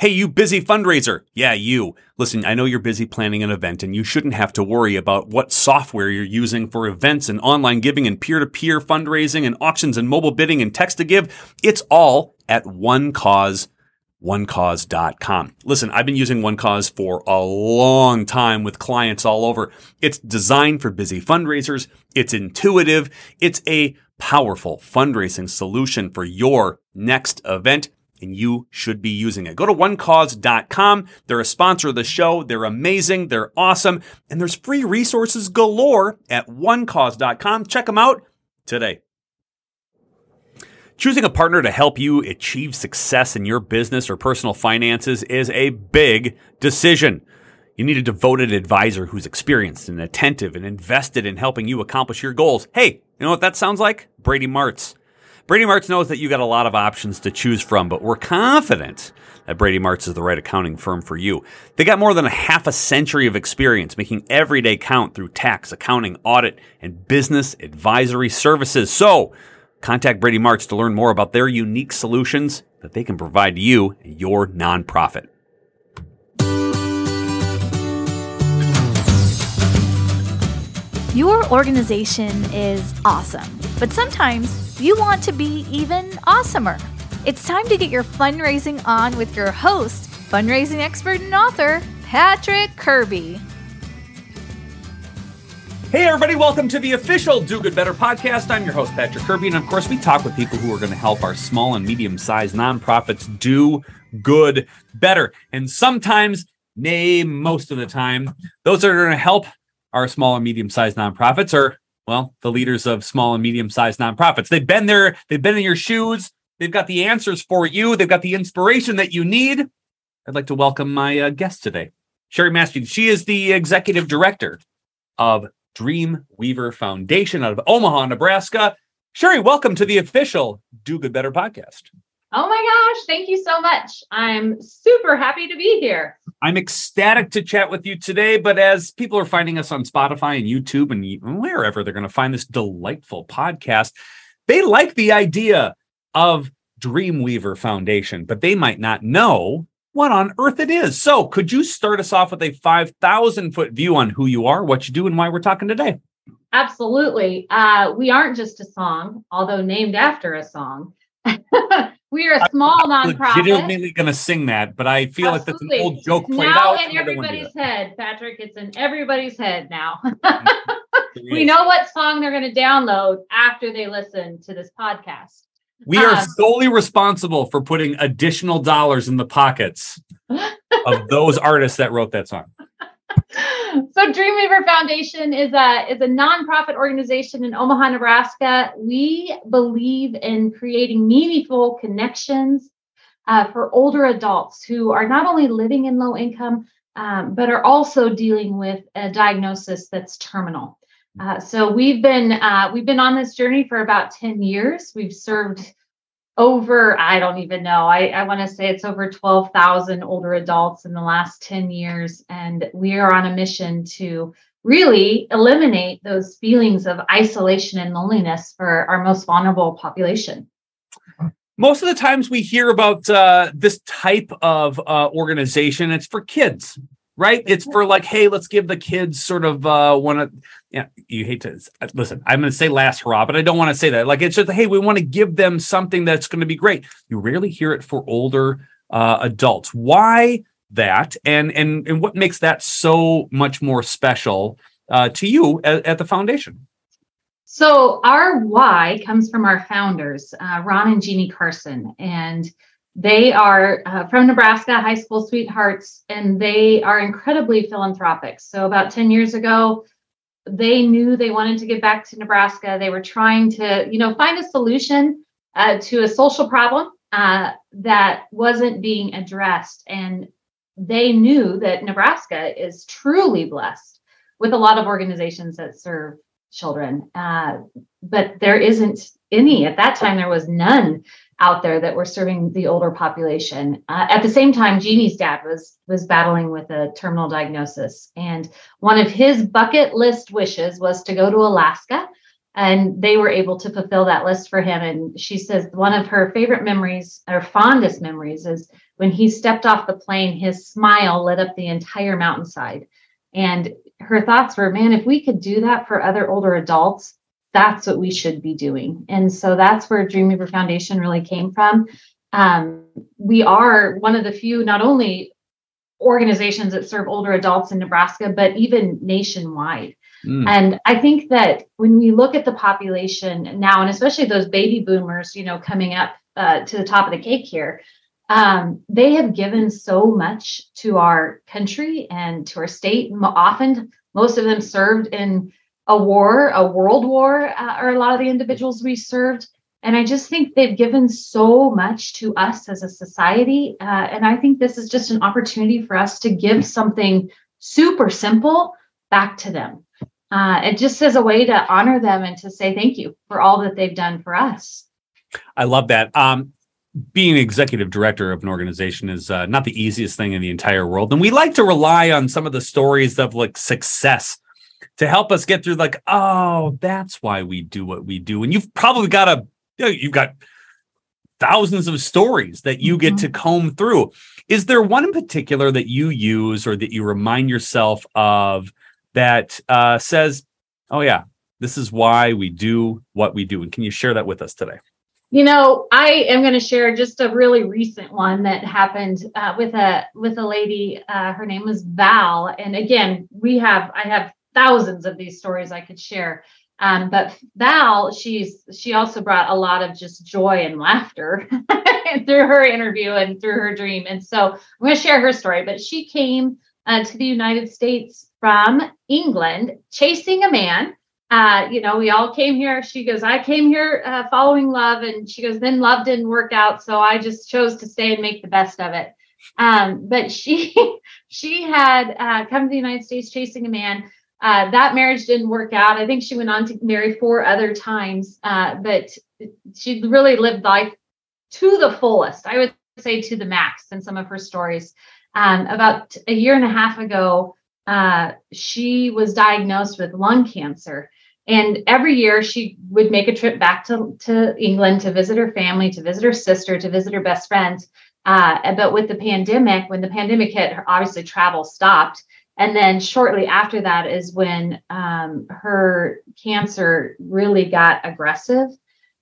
Hey, you busy fundraiser. Yeah, you. Listen, I know you're busy planning an event and you shouldn't have to worry about what software you're using for events and online giving and peer to peer fundraising and auctions and mobile bidding and text to give. It's all at one cause onecause.com. Listen, I've been using OneCause for a long time with clients all over. It's designed for busy fundraisers. It's intuitive. It's a powerful fundraising solution for your next event and you should be using it. Go to onecause.com. They're a sponsor of the show. They're amazing. They're awesome. And there's free resources galore at onecause.com. Check them out today. Choosing a partner to help you achieve success in your business or personal finances is a big decision. You need a devoted advisor who's experienced and attentive and invested in helping you accomplish your goals. Hey, you know what that sounds like? Brady Martz. Brady Martz knows that you got a lot of options to choose from, but we're confident that Brady Martz is the right accounting firm for you. They got more than a half a century of experience making every day count through tax, accounting, audit, and business advisory services. So, contact Brady Martz to learn more about their unique solutions that they can provide you and your nonprofit. Your organization is awesome, but sometimes you want to be even awesomer. It's time to get your fundraising on with your host, fundraising expert and author, Patrick Kirby. Hey, everybody, welcome to the official Do Good Better podcast. I'm your host, Patrick Kirby. And of course, we talk with people who are going to help our small and medium sized nonprofits do good better. And sometimes, nay, most of the time, those that are going to help our small and medium sized nonprofits are well, the leaders of small and medium sized nonprofits. They've been there, they've been in your shoes, they've got the answers for you, they've got the inspiration that you need. I'd like to welcome my uh, guest today, Cheri Mastny. She is the executive director of Dream Weaver Foundation out of Omaha, Nebraska. Cheri, welcome to the official Do Good Better podcast. Oh my gosh, thank you so much. I'm super happy to be here. I'm ecstatic to chat with you today. But as people are finding us on Spotify and YouTube and wherever they're going to find this delightful podcast, they like the idea of Dreamweaver Foundation, but they might not know what on earth it is. So, could you start us off with a 5,000 foot view on who you are, what you do, and why we're talking today? Absolutely. Uh, we aren't just a song, although named after a song. We are a small I'm nonprofit. Legitimately going to sing that, but I feel Absolutely. like that's an old joke played now out. in everybody's head, Patrick. It's in everybody's head now. we know what song they're going to download after they listen to this podcast. We are um, solely responsible for putting additional dollars in the pockets of those artists that wrote that song so Dreamweaver Foundation is a is a nonprofit organization in Omaha, Nebraska. We believe in creating meaningful connections uh, for older adults who are not only living in low income, um, but are also dealing with a diagnosis that's terminal. Uh, so we've been uh, we've been on this journey for about ten years. We've served over i don't even know. I, I want to say it's over 12000 older adults in the last 10 years and we are on a mission to really eliminate those feelings of isolation and loneliness for our most vulnerable population. Most of the times we hear about uh, this type of uh, organization it's for kids right? It's for like, hey, let's give the kids sort of uh one of yeah, you hate to listen, I'm gonna say last hurrah, but I don't want to say that. Like it's just hey, we want to give them something that's gonna be great. You rarely hear it for older uh adults. Why that and and and what makes that so much more special uh, to you at, at, the foundation? So our why comes from our founders, uh, Ron and Jeannie Carson, and they are uh, from Nebraska, high school sweethearts, and they are incredibly philanthropic. So about ten years ago, they knew they wanted to get back to Nebraska. They were trying to, you know, find a solution uh, to a social problem uh, that wasn't being addressed. And they knew that Nebraska is truly blessed with a lot of organizations that serve children. Uh, but there isn't any. At that time, there was none out there that were serving the older population. Uh, at the same time, Jeannie's dad was was battling with a terminal diagnosis, and one of his bucket list wishes was to go to Alaska. And they were able to fulfill that list for him. And she says one of her favorite memories, or fondest memories, is when he stepped off the plane. His smile lit up the entire mountainside, and her thoughts were, "Man, if we could do that for other older adults, that's what we should be doing. And so that's where Dreamweaver Foundation really came from. Um, we are one of the few, not only organizations that serve older adults in Nebraska, but even nationwide. Mm. And I think that when we look at the population now, and especially those baby boomers, you know, coming up uh, to the top of the cake here, um, they have given so much to our country and to our state. Often, most of them served in a war, a world war, uh, are a lot of the individuals we served. And I just think they've given so much to us as a society. Uh, and I think this is just an opportunity for us to give something super simple back to them. Uh, it just as a way to honor them and to say thank you for all that they've done for us. I love that. Um, being executive director of an organization is uh, not the easiest thing in the entire world. And we like to rely on some of the stories of like success to help us get through like oh that's why we do what we do. And you've probably got a you know, you've got thousands of stories that you get mm-hmm. to comb through. Is there one in particular that you use or that you remind yourself of that uh, says oh yeah this is why we do what we do and can you share that with us today? You know i am going to share just a really recent one that happened uh, with a with a lady uh, her name was val and again we have i have thousands of these stories I could share. Um, but Val, she's she also brought a lot of just joy and laughter through her interview and through her dream. And so I'm going to share her story. But she came uh, to the United States from England, chasing a man. Uh, you know, we all came here. She goes, I came here uh, following love, and she goes, then love didn't work out, so I just chose to stay and make the best of it. Um, but she she had uh, come to the United States chasing a man uh, that marriage didn't work out. I think she went on to marry four other times, uh, but she really lived life to the fullest. I would say to the max in some of her stories. Um, about a year and a half ago, uh, she was diagnosed with lung cancer. And every year she would make a trip back to, to England to visit her family, to visit her sister, to visit her best friends. Uh, but with the pandemic, when the pandemic hit, obviously travel stopped. And then shortly after that is when um, her cancer really got aggressive.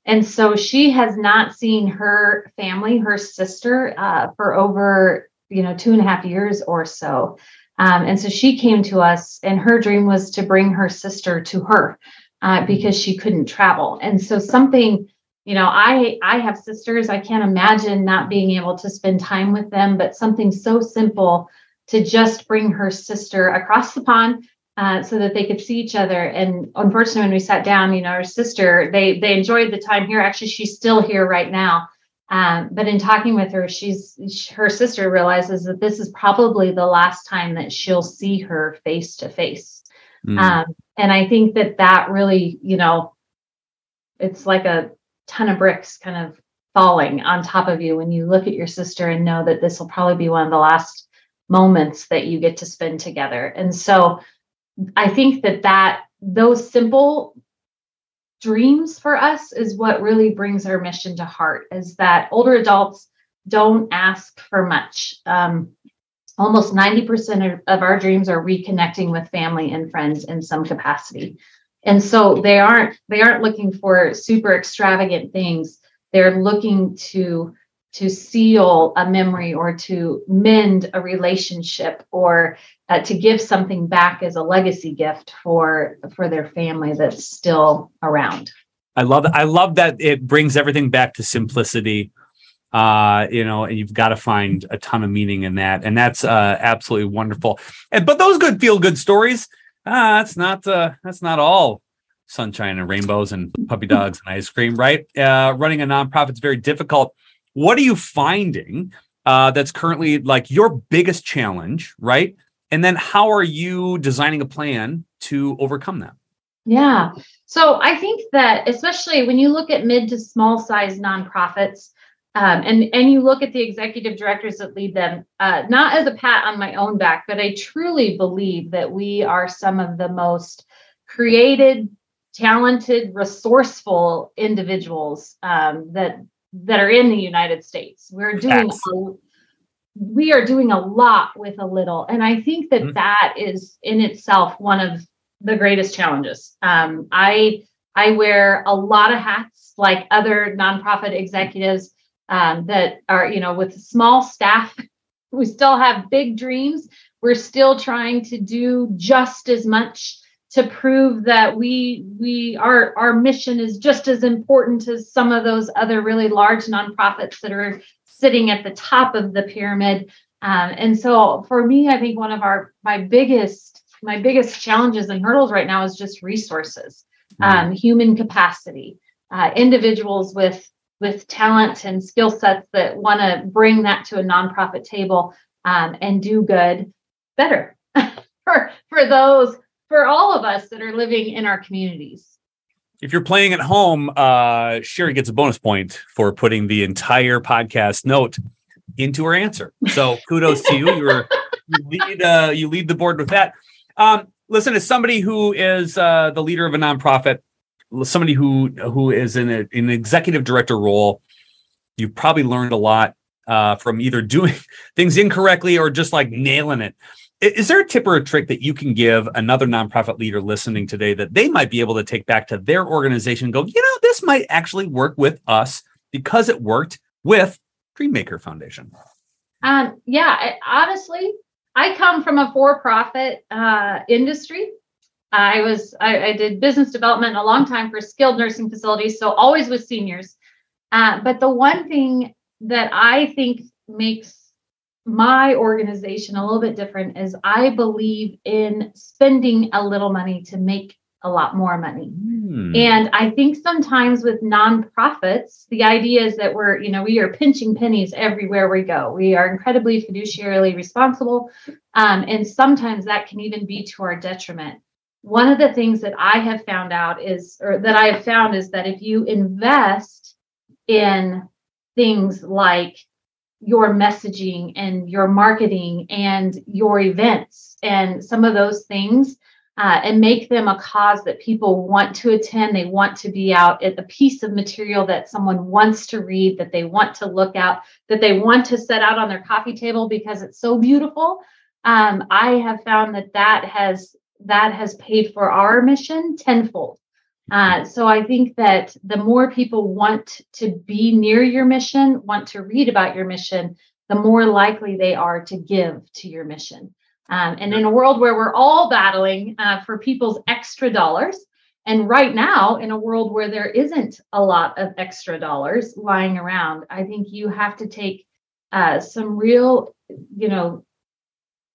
And so she has not seen her family, her sister, uh, for over, you know, two and a half years or so. Um, and so she came to us, and her dream was to bring her sister to her uh, because she couldn't travel. And so something, you know, I I have sisters. I can't imagine not being able to spend time with them. But something so simple to just bring her sister across the pond uh, so that they could see each other. And unfortunately, when we sat down, you know, her sister, they they enjoyed the time here. Actually, she's still here right now. Um, but in talking with her, she's her sister realizes that this is probably the last time that she'll see her face to face. And I think that that really, you know, it's like a ton of bricks kind of falling on top of you when you look at your sister and know that this will probably be one of the last moments that you get to spend together. And so I think that that those simple dreams for us is what really brings our mission to heart is that older adults don't ask for much. Um, almost 90% of, our dreams are reconnecting with family and friends in some capacity. And so they aren't they aren't looking for super extravagant things. They're looking to to seal a memory or to mend a relationship or uh, to give something back as a legacy gift for for their family that's still around. I love I love that it brings everything back to simplicity. Uh, you know, and you've got to find a ton of meaning in that, and that's uh, absolutely wonderful. And but those good feel good stories, uh, that's not uh, that's not all sunshine and rainbows and puppy dogs and ice cream, right? Uh, running a nonprofit is very difficult. What are you finding uh, that's currently like your biggest challenge, right? And then how are you designing a plan to overcome that? Yeah. So I think that especially when you look at mid to small size nonprofits, um, and and you look at the executive directors that lead them, uh, not as a pat on my own back, but I truly believe that we are some of the most created, talented, resourceful individuals um, that that are in the United States. We're doing a, we are doing a lot with a little, and I think that, mm-hmm. that is in itself one of the greatest challenges. Um, I I wear a lot of hats like other nonprofit executives um, that are you know with small staff. We still have big dreams. We're still trying to do just as much to prove that we we our our mission is just as important as some of those other really large nonprofits that are sitting at the top of the pyramid. Um, and so for me, I think one of our my biggest my biggest challenges and hurdles right now is just resources, mm-hmm. um, human capacity, uh, individuals with with talent and skill sets that want to bring that to a nonprofit table um, and do good better for for those for all of us that are living in our communities. If you're playing at home, uh, Cheri gets a bonus point for putting the entire podcast note into her answer. So kudos to you. You're, you lead uh, you lead the board with that. Um, listen, as somebody who is uh, the leader of a nonprofit, somebody who who is in, a, an executive director role, you've probably learned a lot uh, from either doing things incorrectly or just like nailing it. Is there a tip or a trick that you can give another nonprofit leader listening today that they might be able to take back to their organization and go, you know, this might actually work with us because it worked with Dreammaker Foundation? Um, yeah, honestly, I come from a for-profit uh, industry. I was I, I, did business development a long time for skilled nursing facilities, so always with seniors. Uh, but the one thing that I think makes my organization a little bit different is I believe in spending a little money to make a lot more money. Hmm. And I think sometimes with nonprofits, the idea is that we're, you know, we are pinching pennies everywhere we go. We are incredibly fiduciarily responsible. Um, and sometimes that can even be to our detriment. One of the things that I have found out is, or that I have found is that if you invest in things like your messaging and your marketing and your events and some of those things uh, and make them a cause that people want to attend. They want to be out at a piece of material that someone wants to read, that they want to look at, that they want to set out on their coffee table because it's so beautiful. Um, I have found that that has that has paid for our mission tenfold. Uh, so I think that the more people want to be near your mission, want to read about your mission, the more likely they are to give to your mission. Um, and in a world where we're all battling uh, for people's extra dollars, and right now, in a world where there isn't a lot of extra dollars lying around, I think you have to take uh, some real, you know,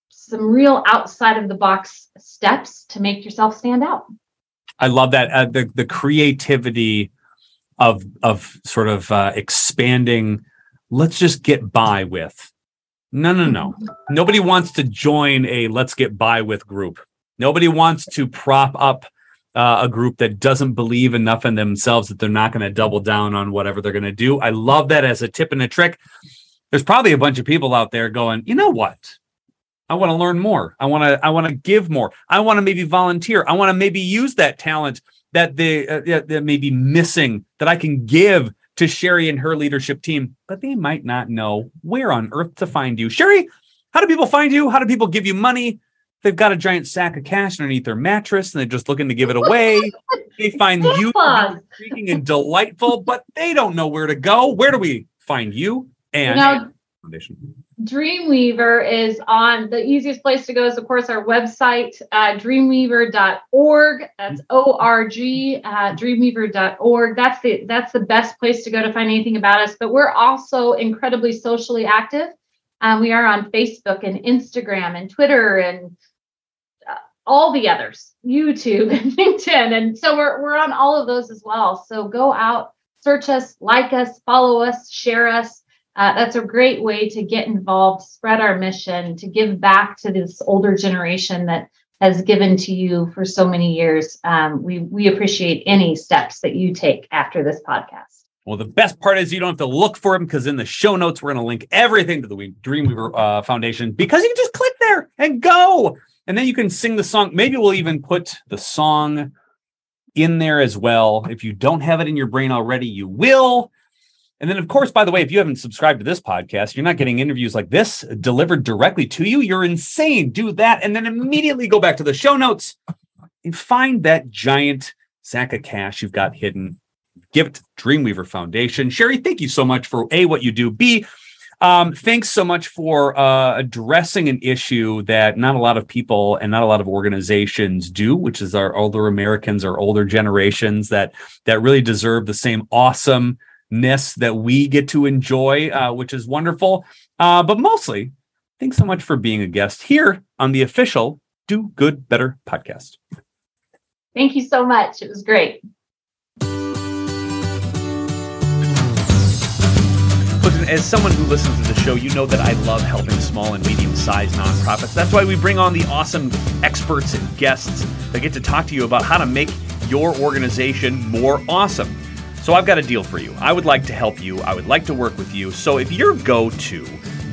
some real outside of the box steps to make yourself stand out. I love that uh, the the creativity of of sort of uh, expanding. Let's just get by with. No, no, no. Nobody wants to join a let's get by with group. Nobody wants to prop up uh, a group that doesn't believe enough in themselves that they're not going to double down on whatever they're going to do. I love that as a tip and a trick. There's probably a bunch of people out there going, you know what? I want to learn more. I want to I want to give more. I want to maybe volunteer. I want to maybe use that talent that they uh, that may be missing that I can give to Cheri and her leadership team, but they might not know where on earth to find you. Cheri, how do people find you? How do people give you money? They've got a giant sack of cash underneath their mattress and they're just looking to give it away. they find you intriguing and delightful, but they don't know where to go. Where do we find you and know, Foundation. Dreamweaver is on the easiest place to go is, of course, our website, uh, dreamweaver.org. That's O R G, uh, dreamweaver.org. That's the that's the best place to go to find anything about us. But we're also incredibly socially active. Um, we are on Facebook and Instagram and Twitter and uh, all the others, YouTube and LinkedIn, and so we're we're on all of those as well. So go out, search us, like us, follow us, share us. Uh, that's a great way to get involved, spread our mission, to give back to this older generation that has given to you for so many years. Um, we we appreciate any steps that you take after this podcast. Well, the best part is you don't have to look for them because in the show notes we're going to link everything to the Dreamweaver uh, Foundation because you can just click there and go, and then you can sing the song. Maybe we'll even put the song in there as well. If you don't have it in your brain already, you will. And then, of course, by the way, if you haven't subscribed to this podcast, you're not getting interviews like this delivered directly to you. You're insane. Do that. And then immediately go back to the show notes and find that giant sack of cash you've got hidden. Give it to Dreamweaver Foundation. Cheri, thank you so much for A, what you do. B, um, thanks so much for uh, addressing an issue that not a lot of people and not a lot of organizations do, which is our older Americans, our older generations that that really deserve the same awesome ness that we get to enjoy, uh, which is wonderful. Uh, but mostly, thanks so much for being a guest here on the official Do Good Better podcast. Thank you so much. It was great. Listen, as someone who listens to the show, you know that I love helping small and medium sized nonprofits. That's why we bring on the awesome experts and guests that get to talk to you about how to make your organization more awesome. So I've got a deal for you. I would like to help you. I would like to work with you. So if you're go to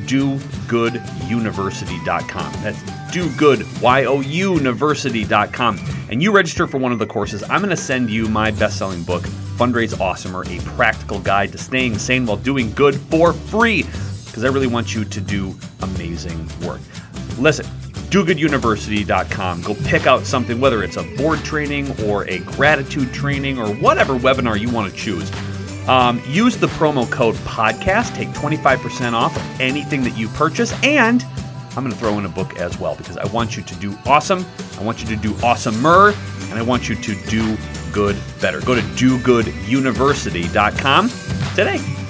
dogooduniversity.com, that's dogood, Y-O-U, university.com, and you register for one of the courses, I'm going to send you my best-selling book, Fundraise Awesomer, a practical guide to staying sane while doing good for free, because I really want you to do amazing work. Listen, dogooduniversity.com. Go pick out something, whether it's a board training or a gratitude training or whatever webinar you want to choose. Um, use the promo code podcast, take 25% off of anything that you purchase, and I'm going to throw in a book as well because I want you to do awesome. I want you to do awesomer, and I want you to do good better. Go to dogooduniversity.com today.